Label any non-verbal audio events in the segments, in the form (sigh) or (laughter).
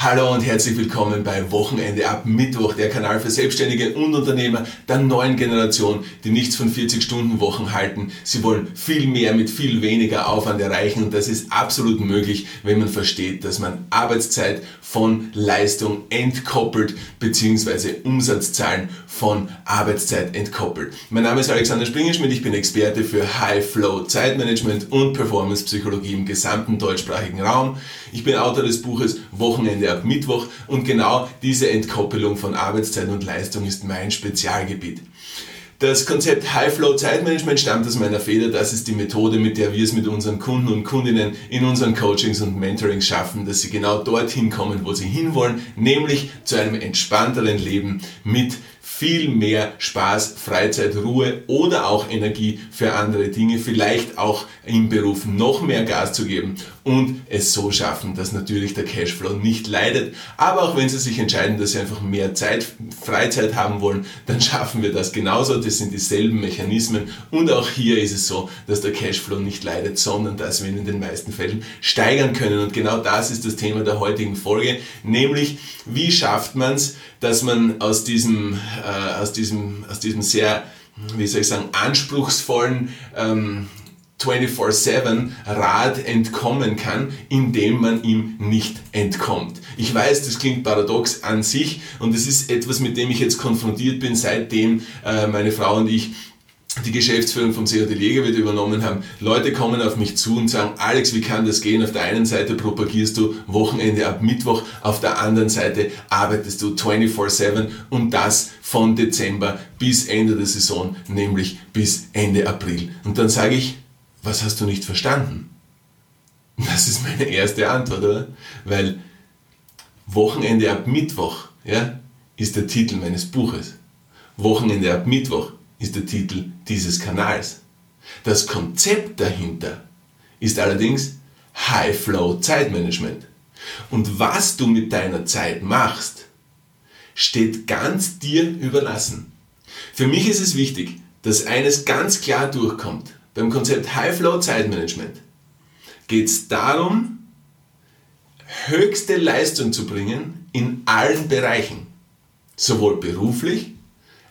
Hallo und herzlich willkommen bei Wochenende ab Mittwoch, der Kanal für Selbstständige und Unternehmer der neuen Generation, die nichts von 40-Stunden-Wochen halten. Sie wollen viel mehr mit viel weniger Aufwand erreichen und das ist absolut möglich, wenn man versteht, dass man Arbeitszeit von Leistung entkoppelt bzw. Umsatzzahlen von Arbeitszeit entkoppelt. Mein Name ist Alexander Springerschmidt, ich bin Experte für High Flow Zeitmanagement und Performance Psychologie im gesamten deutschsprachigen Raum. Ich bin Autor des Buches Wochenende ab Mittwoch und genau diese Entkoppelung von Arbeitszeit und Leistung ist mein Spezialgebiet. Das Konzept High Flow Zeitmanagement stammt aus meiner Feder. Das ist die Methode, mit der wir es mit unseren Kunden und Kundinnen in unseren Coachings und Mentorings schaffen, dass sie genau dorthin kommen, wo sie hinwollen, nämlich zu einem entspannteren Leben mit viel mehr Spaß, Freizeit, Ruhe oder auch Energie für andere Dinge, vielleicht auch im Beruf noch mehr Gas zu geben und es so schaffen, dass natürlich der Cashflow nicht leidet. Aber auch wenn Sie sich entscheiden, dass Sie einfach mehr Zeit, Freizeit haben wollen, dann schaffen wir das genauso. Das sind dieselben Mechanismen und auch hier ist es so, dass der Cashflow nicht leidet, sondern dass wir ihn in den meisten Fällen steigern können. Und genau das ist das Thema der heutigen Folge, nämlich wie schafft man es, dass man aus diesem, äh, aus diesem, aus diesem sehr, wie soll ich sagen, anspruchsvollen ähm, 24-7 Rad entkommen kann, indem man ihm nicht entkommt. Ich weiß, das klingt paradox an sich und es ist etwas, mit dem ich jetzt konfrontiert bin, seitdem äh, meine Frau und ich die Geschäftsführung vom COD Legerwirt übernommen haben. Leute kommen auf mich zu und sagen, Alex, wie kann das gehen? Auf der einen Seite propagierst du Wochenende ab Mittwoch, auf der anderen Seite arbeitest du 24-7 und das von Dezember bis Ende der Saison, nämlich bis Ende April. Und dann sage ich, was hast du nicht verstanden? Das ist meine erste Antwort, oder? Weil Wochenende ab Mittwoch ja, ist der Titel meines Buches. Wochenende ab Mittwoch ist der Titel dieses Kanals. Das Konzept dahinter ist allerdings High Flow Zeitmanagement. Und was du mit deiner Zeit machst, steht ganz dir überlassen. Für mich ist es wichtig, dass eines ganz klar durchkommt. Beim Konzept High Flow Zeitmanagement geht es darum, höchste Leistung zu bringen in allen Bereichen. Sowohl beruflich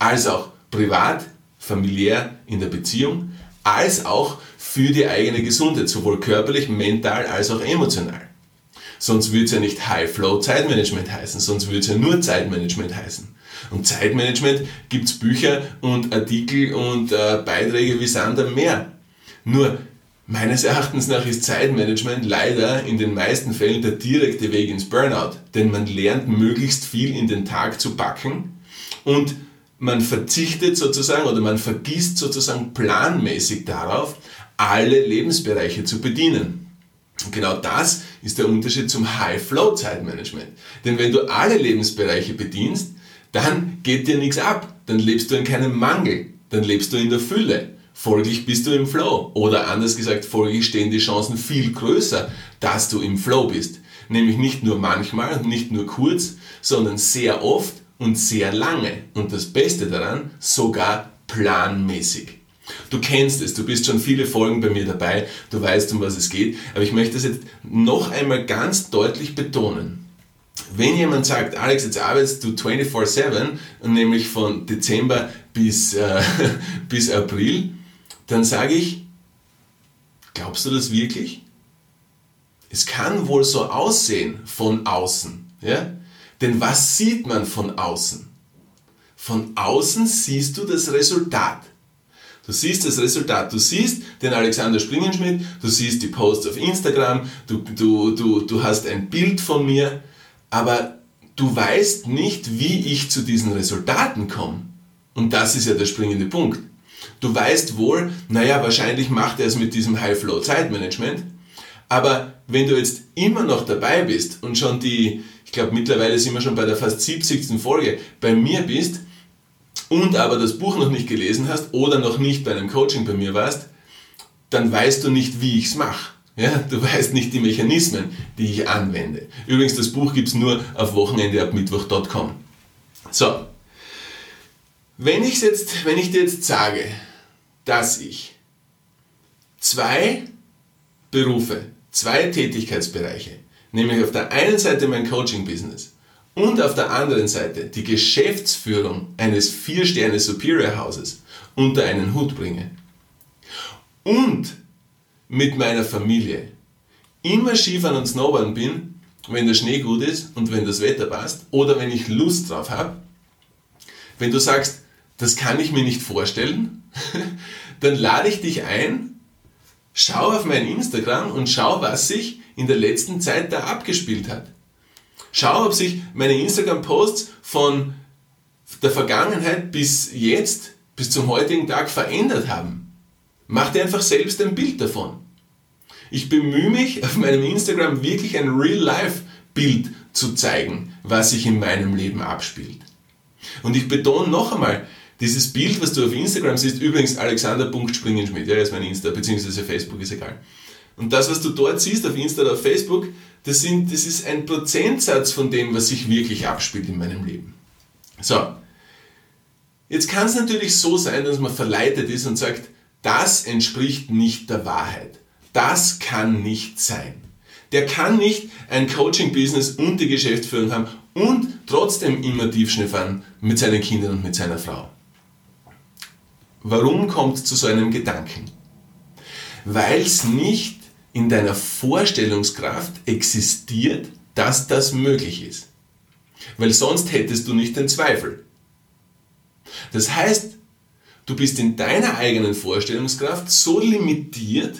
als auch privat, familiär, in der Beziehung, als auch für die eigene Gesundheit, sowohl körperlich, mental als auch emotional. Sonst würde es ja nicht High Flow Zeitmanagement heißen, sonst würde es ja nur Zeitmanagement heißen. Und Zeitmanagement gibt es Bücher und Artikel und äh, Beiträge wie Sand am Meer. Nur meines Erachtens nach ist Zeitmanagement leider in den meisten Fällen der direkte Weg ins Burnout, denn man lernt möglichst viel in den Tag zu packen und man verzichtet sozusagen oder man vergisst sozusagen planmäßig darauf, alle Lebensbereiche zu bedienen. Und genau das ist der Unterschied zum High-Flow-Zeitmanagement. Denn wenn du alle Lebensbereiche bedienst, dann geht dir nichts ab. Dann lebst du in keinem Mangel. Dann lebst du in der Fülle. Folglich bist du im Flow. Oder anders gesagt, folglich stehen die Chancen viel größer, dass du im Flow bist. Nämlich nicht nur manchmal, nicht nur kurz, sondern sehr oft und sehr lange. Und das Beste daran, sogar planmäßig. Du kennst es, du bist schon viele Folgen bei mir dabei, du weißt, um was es geht, aber ich möchte es jetzt noch einmal ganz deutlich betonen. Wenn jemand sagt, Alex, jetzt arbeitest du 24-7, nämlich von Dezember bis, äh, (laughs) bis April, dann sage ich, glaubst du das wirklich? Es kann wohl so aussehen von außen. Ja? Denn was sieht man von außen? Von außen siehst du das Resultat. Du siehst das Resultat. Du siehst den Alexander Springenschmidt, du siehst die Posts auf Instagram, du, du, du, du hast ein Bild von mir, aber du weißt nicht, wie ich zu diesen Resultaten komme. Und das ist ja der springende Punkt. Du weißt wohl, naja, wahrscheinlich macht er es mit diesem High-Flow-Zeitmanagement, aber wenn du jetzt immer noch dabei bist und schon die, ich glaube mittlerweile sind wir schon bei der fast 70. Folge, bei mir bist und aber das Buch noch nicht gelesen hast oder noch nicht bei einem Coaching bei mir warst, dann weißt du nicht, wie ich es mache. Ja, du weißt nicht die Mechanismen, die ich anwende. Übrigens, das Buch gibt es nur auf wochenendeabmittwoch.com. So, wenn, ich's jetzt, wenn ich dir jetzt sage, dass ich zwei Berufe, zwei Tätigkeitsbereiche nämlich auf der einen Seite mein Coaching-Business und auf der anderen Seite die Geschäftsführung eines Vier-Sterne Superior Hauses unter einen Hut bringe und mit meiner Familie immer Skifahren und Snowboarden bin, wenn der Schnee gut ist und wenn das Wetter passt oder wenn ich Lust drauf habe, wenn du sagst, das kann ich mir nicht vorstellen, (laughs) dann lade ich dich ein, schau auf mein Instagram und schau, was sich in der letzten Zeit da abgespielt hat. Schau, ob sich meine Instagram-Posts von der Vergangenheit bis jetzt, bis zum heutigen Tag verändert haben. Mach dir einfach selbst ein Bild davon. Ich bemühe mich, auf meinem Instagram wirklich ein Real-Life-Bild zu zeigen, was sich in meinem Leben abspielt. Und ich betone noch einmal, dieses Bild, was du auf Instagram siehst, übrigens alexander.springenschmidt, ja, das ist mein Insta, beziehungsweise Facebook, ist egal. Und das, was du dort siehst auf Insta oder auf Facebook, das, sind, das ist ein Prozentsatz von dem, was sich wirklich abspielt in meinem Leben. So, jetzt kann es natürlich so sein, dass man verleitet ist und sagt, das entspricht nicht der Wahrheit. Das kann nicht sein. Der kann nicht ein Coaching-Business und die Geschäftsführung haben und trotzdem immer Tiefschnee mit seinen Kindern und mit seiner Frau. Warum kommt zu so einem Gedanken? Weil es nicht in deiner Vorstellungskraft existiert, dass das möglich ist. Weil sonst hättest du nicht den Zweifel. Das heißt, du bist in deiner eigenen Vorstellungskraft so limitiert,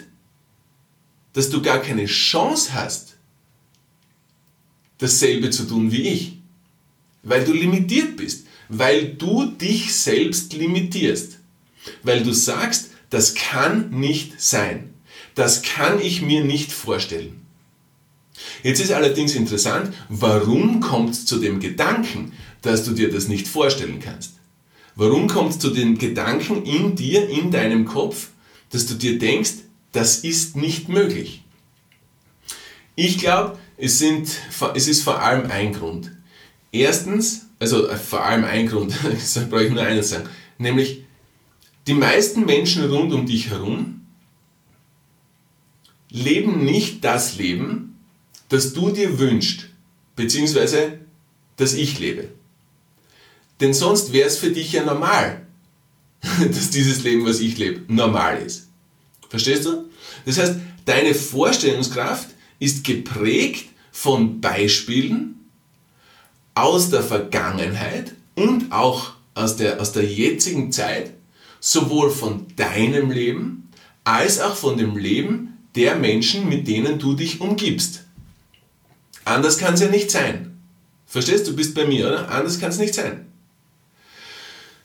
dass du gar keine Chance hast, dasselbe zu tun wie ich. Weil du limitiert bist. Weil du dich selbst limitierst. Weil du sagst, das kann nicht sein. Das kann ich mir nicht vorstellen. Jetzt ist allerdings interessant, warum kommt es zu dem Gedanken, dass du dir das nicht vorstellen kannst? Warum kommt es zu dem Gedanken in dir, in deinem Kopf, dass du dir denkst, das ist nicht möglich. Ich glaube, es, es ist vor allem ein Grund. Erstens, also äh, vor allem ein Grund, (laughs) das brauche ich nur eines sagen, nämlich die meisten Menschen rund um dich herum leben nicht das Leben, das du dir wünschst, beziehungsweise das ich lebe. Denn sonst wäre es für dich ja normal, (laughs) dass dieses Leben, was ich lebe, normal ist. Verstehst du? Das heißt, deine Vorstellungskraft ist geprägt von Beispielen aus der Vergangenheit und auch aus der, aus der jetzigen Zeit, sowohl von deinem Leben als auch von dem Leben der Menschen, mit denen du dich umgibst. Anders kann es ja nicht sein. Verstehst du? Du bist bei mir, oder? Anders kann es nicht sein.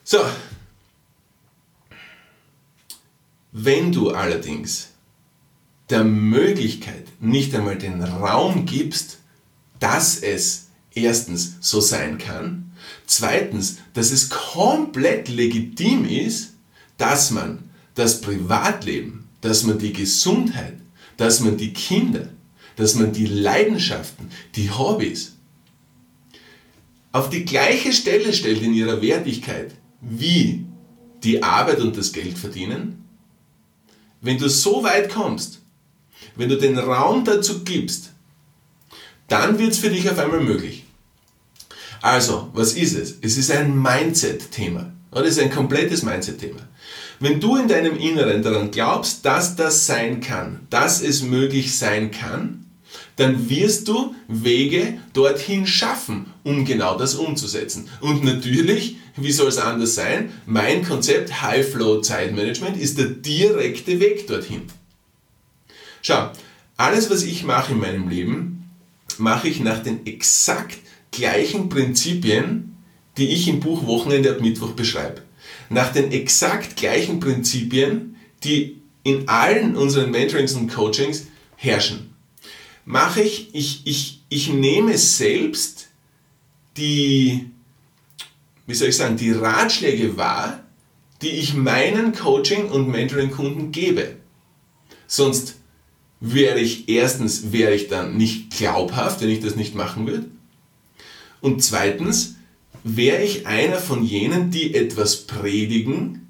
So. Wenn du allerdings der Möglichkeit nicht einmal den Raum gibst, dass es erstens so sein kann, zweitens, dass es komplett legitim ist, dass man das Privatleben, dass man die Gesundheit, dass man die Kinder, dass man die Leidenschaften, die Hobbys auf die gleiche Stelle stellt in ihrer Wertigkeit wie die Arbeit und das Geld verdienen, wenn du so weit kommst, wenn du den Raum dazu gibst, dann wird es für dich auf einmal möglich. Also, was ist es? Es ist ein Mindset-Thema. Es ist ein komplettes Mindset-Thema. Wenn du in deinem Inneren daran glaubst, dass das sein kann, dass es möglich sein kann, dann wirst du Wege dorthin schaffen, um genau das umzusetzen. Und natürlich, wie soll es anders sein, mein Konzept High Flow Zeitmanagement ist der direkte Weg dorthin. Schau, alles, was ich mache in meinem Leben, mache ich nach den exakt gleichen Prinzipien, die ich im Buch Wochenende ab Mittwoch beschreibe. Nach den exakt gleichen Prinzipien, die in allen unseren Mentorings und Coachings herrschen. Mache ich, ich, ich, ich nehme selbst die, wie soll ich sagen, die Ratschläge wahr, die ich meinen Coaching- und Mentoring-Kunden gebe. Sonst wäre ich erstens, wäre ich dann nicht glaubhaft, wenn ich das nicht machen würde. Und zweitens, wäre ich einer von jenen, die etwas predigen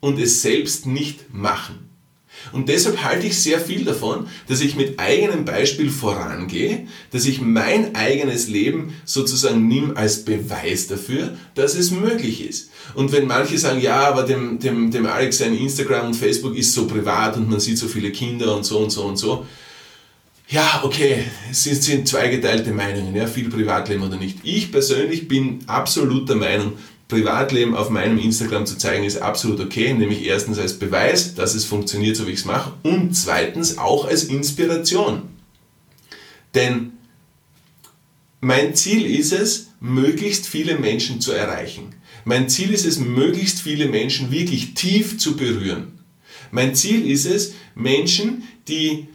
und es selbst nicht machen. Und deshalb halte ich sehr viel davon, dass ich mit eigenem Beispiel vorangehe, dass ich mein eigenes Leben sozusagen nimm als Beweis dafür, dass es möglich ist. Und wenn manche sagen, ja, aber dem, dem, dem Alex sein Instagram und Facebook ist so privat und man sieht so viele Kinder und so und so und so, ja, okay, es sind zweigeteilte Meinungen, ja, viel Privatleben oder nicht. Ich persönlich bin absolut der Meinung, Privatleben auf meinem Instagram zu zeigen, ist absolut okay, nämlich erstens als Beweis, dass es funktioniert, so wie ich es mache, und zweitens auch als Inspiration. Denn mein Ziel ist es, möglichst viele Menschen zu erreichen. Mein Ziel ist es, möglichst viele Menschen wirklich tief zu berühren. Mein Ziel ist es, Menschen, die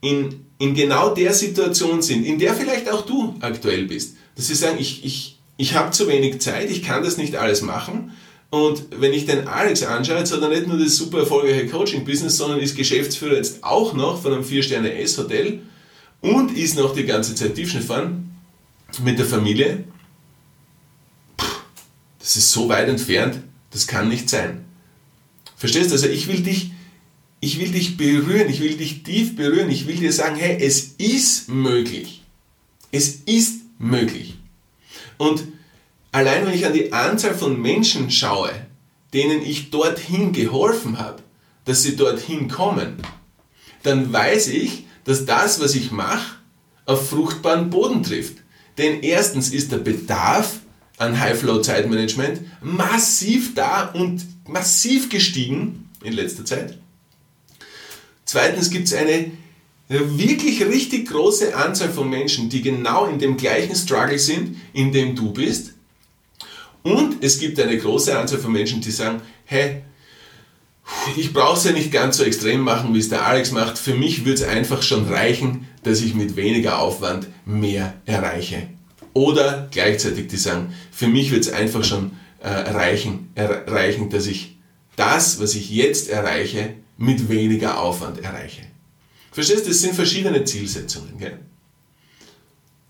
in, in genau der Situation sind, in der vielleicht auch du aktuell bist, dass sie sagen, ich, ich, ich habe zu wenig Zeit, ich kann das nicht alles machen. Und wenn ich den Alex anschaue, jetzt hat er nicht nur das super erfolgreiche Coaching-Business, sondern ist Geschäftsführer jetzt auch noch von einem 4-Sterne-S-Hotel und ist noch die ganze Zeit Tiefschnee fahren mit der Familie. Puh, das ist so weit entfernt, das kann nicht sein. Verstehst du? Also ich will dich, ich will dich berühren, ich will dich tief berühren, ich will dir sagen, hey, es ist möglich. Es ist möglich. Und allein wenn ich an die Anzahl von Menschen schaue, denen ich dorthin geholfen habe, dass sie dorthin kommen, dann weiß ich, dass das, was ich mache, auf fruchtbaren Boden trifft. Denn erstens ist der Bedarf an High-Flow-Zeitmanagement massiv da und massiv gestiegen in letzter Zeit. Zweitens gibt es eine wirklich richtig große Anzahl von Menschen, die genau in dem gleichen Struggle sind, in dem du bist. Und es gibt eine große Anzahl von Menschen, die sagen, hey, ich brauche es ja nicht ganz so extrem machen, wie es der Alex macht. Für mich wird es einfach schon reichen, dass ich mit weniger Aufwand mehr erreiche. Oder gleichzeitig die sagen, für mich wird es einfach schon äh, reichen, erreichen, dass ich das, was ich jetzt erreiche, mit weniger Aufwand erreiche. Verstehst du, das sind verschiedene Zielsetzungen. Gell?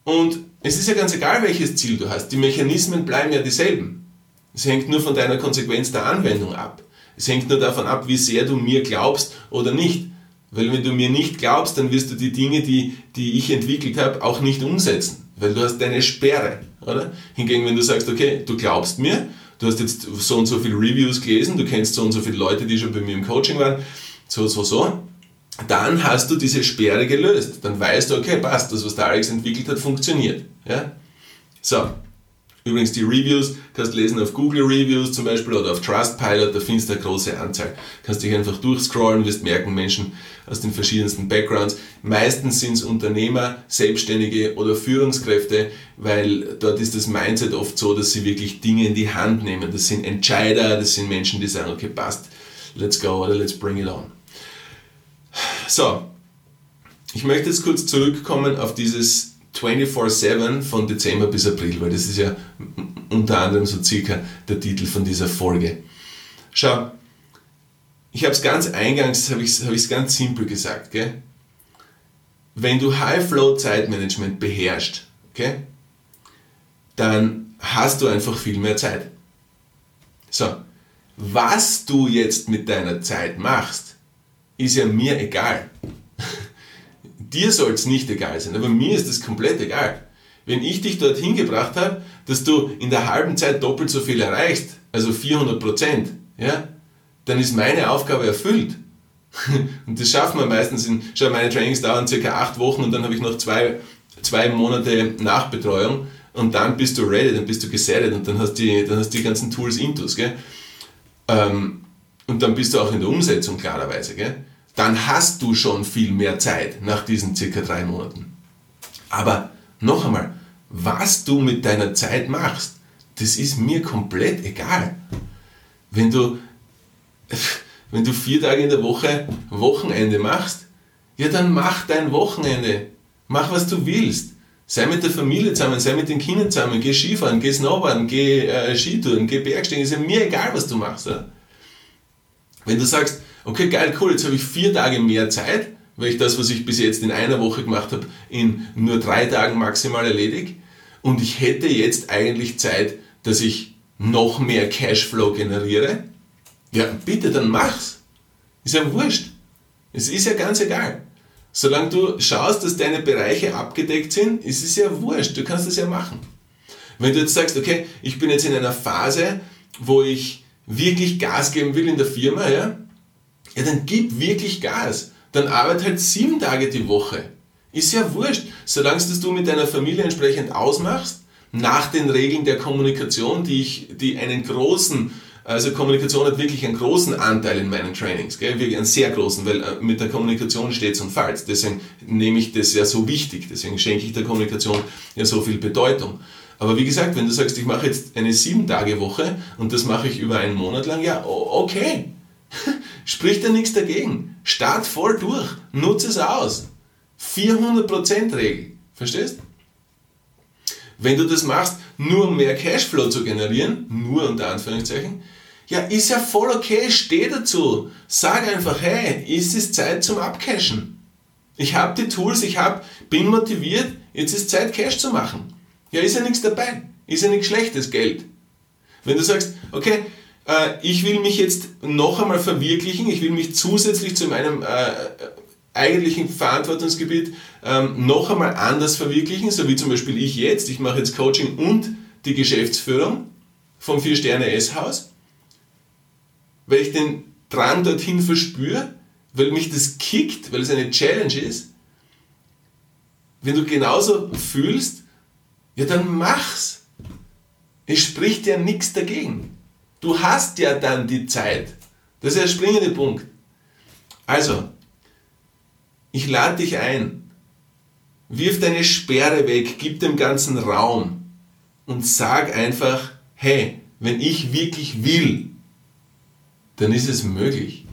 Und es ist ja ganz egal, welches Ziel du hast. Die Mechanismen bleiben ja dieselben. Es hängt nur von deiner Konsequenz der Anwendung ab. Es hängt nur davon ab, wie sehr du mir glaubst oder nicht. Weil wenn du mir nicht glaubst, dann wirst du die Dinge, die, die ich entwickelt habe, auch nicht umsetzen. Weil du hast deine Sperre, oder? Hingegen, wenn du sagst, okay, du glaubst mir, du hast jetzt so und so viele Reviews gelesen, du kennst so und so viele Leute, die schon bei mir im Coaching waren, so, so, so, dann hast du diese Sperre gelöst. Dann weißt du, okay, passt, das, was der Alex entwickelt hat, funktioniert. Ja? So, übrigens die Reviews kannst du lesen auf Google Reviews zum Beispiel oder auf Trustpilot, da findest du eine große Anzahl. Kannst dich einfach durchscrollen, wirst merken, Menschen aus den verschiedensten Backgrounds. Meistens sind es Unternehmer, Selbstständige oder Führungskräfte, weil dort ist das Mindset oft so, dass sie wirklich Dinge in die Hand nehmen. Das sind Entscheider, das sind Menschen, die sagen, okay, passt, let's go oder let's bring it on. So, ich möchte jetzt kurz zurückkommen auf dieses 24-7 von Dezember bis April, weil das ist ja unter anderem so circa der Titel von dieser Folge. Schau, ich habe es ganz eingangs, habe ich es hab ganz simpel gesagt. Gell? Wenn du High-Flow-Zeitmanagement beherrschst, okay, dann hast du einfach viel mehr Zeit. So, was du jetzt mit deiner Zeit machst, ist ja mir egal. Dir soll es nicht egal sein, aber mir ist es komplett egal. Wenn ich dich dorthin gebracht habe, dass du in der halben Zeit doppelt so viel erreichst, also 400 Prozent, ja, dann ist meine Aufgabe erfüllt. (laughs) Und das schaffen wir meistens in, schau, meine Trainings dauern circa acht Wochen und dann habe ich noch zwei, zwei Monate Nachbetreuung und dann bist du ready, dann bist du gesettet und dann hast du die, ganzen Tools intus, gell. Ähm, und dann bist du auch in der Umsetzung klarerweise, gell? dann hast du schon viel mehr Zeit nach diesen circa drei Monaten. Aber noch einmal, was du mit deiner Zeit machst, das ist mir komplett egal. Wenn du, (laughs) wenn du vier Tage in der Woche Wochenende machst, ja dann mach dein Wochenende. Mach was du willst. Sei mit der Familie zusammen, sei mit den Kindern zusammen, geh Skifahren, geh Snowboarden, geh äh, Skitouren, geh Bergsteigen, ist ja mir egal, was du machst. Ja? Wenn du sagst, okay, geil, cool, jetzt habe ich vier Tage mehr Zeit, weil ich das, was ich bis jetzt in einer Woche gemacht habe, in nur drei Tagen maximal erledige. Und ich hätte jetzt eigentlich Zeit, dass ich noch mehr Cashflow generiere. Ja, bitte, dann mach's. Ist ja wurscht. Es ist ja ganz egal. Solange du schaust, dass deine Bereiche abgedeckt sind, ist es ja wurscht. Du kannst es ja machen. Wenn du jetzt sagst, okay, ich bin jetzt in einer Phase, wo ich wirklich Gas geben will in der Firma, ja, ja dann gib wirklich Gas. Dann arbeite halt sieben Tage die Woche. Ist ja wurscht. Solange es du mit deiner Familie entsprechend ausmachst, nach den Regeln der Kommunikation, die, ich, die einen großen also Kommunikation hat wirklich einen großen Anteil in meinen Trainings, gell? wirklich einen sehr großen, weil äh, mit der Kommunikation steht und fällt. Deswegen nehme ich das ja so wichtig, deswegen schenke ich der Kommunikation ja so viel Bedeutung. Aber wie gesagt, wenn du sagst, ich mache jetzt eine sieben Tage Woche und das mache ich über einen Monat lang, ja, okay. (laughs) Spricht da nichts dagegen. Start voll durch. Nutze es aus. 400% Regel. Verstehst? Wenn du das machst, nur um mehr Cashflow zu generieren, nur unter Anführungszeichen, ja, ist ja voll okay, steh dazu. Sag einfach, hey, ist es Zeit zum Abcashen. Ich habe die Tools, ich hab, bin motiviert, jetzt ist Zeit, Cash zu machen. Ja, ist ja nichts dabei. Ist ja nichts schlechtes Geld. Wenn du sagst, okay, äh, ich will mich jetzt noch einmal verwirklichen, ich will mich zusätzlich zu meinem äh, eigentlichen Verantwortungsgebiet ähm, noch einmal anders verwirklichen, so wie zum Beispiel ich jetzt. Ich mache jetzt Coaching und die Geschäftsführung vom Vier-Sterne-S-Haus, weil ich den Drang dorthin verspüre, weil mich das kickt, weil es eine Challenge ist. Wenn du genauso fühlst, ja dann mach's. Es spricht ja nichts dagegen. Du hast ja dann die Zeit. Das ist der springende Punkt. Also, ich lade dich ein. Wirf deine Sperre weg, gib dem ganzen Raum und sag einfach, hey, wenn ich wirklich will, dann ist es möglich.